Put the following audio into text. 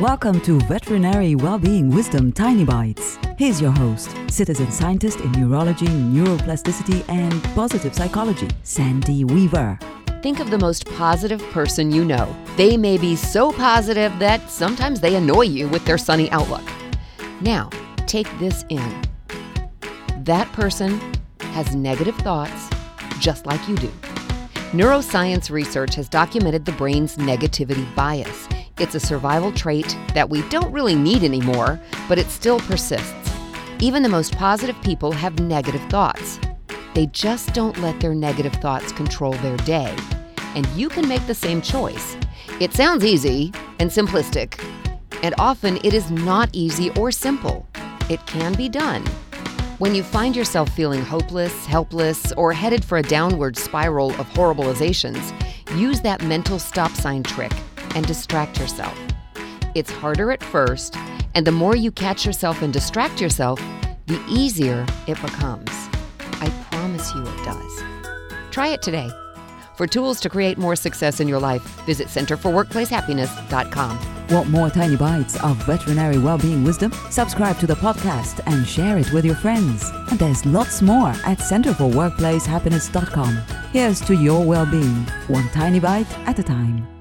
Welcome to Veterinary Wellbeing Wisdom Tiny Bites. Here's your host, citizen scientist in neurology, neuroplasticity, and positive psychology, Sandy Weaver. Think of the most positive person you know. They may be so positive that sometimes they annoy you with their sunny outlook. Now, take this in. That person has negative thoughts just like you do. Neuroscience research has documented the brain's negativity bias. It's a survival trait that we don't really need anymore, but it still persists. Even the most positive people have negative thoughts. They just don't let their negative thoughts control their day. And you can make the same choice. It sounds easy and simplistic, and often it is not easy or simple. It can be done. When you find yourself feeling hopeless, helpless, or headed for a downward spiral of horribilizations, use that mental stop sign trick and distract yourself. It's harder at first, and the more you catch yourself and distract yourself, the easier it becomes. I promise you it does. Try it today. For tools to create more success in your life, visit centerforworkplacehappiness.com. Want more tiny bites of veterinary well-being wisdom? Subscribe to the podcast and share it with your friends. And there's lots more at centerforworkplacehappiness.com. Here's to your well-being, one tiny bite at a time.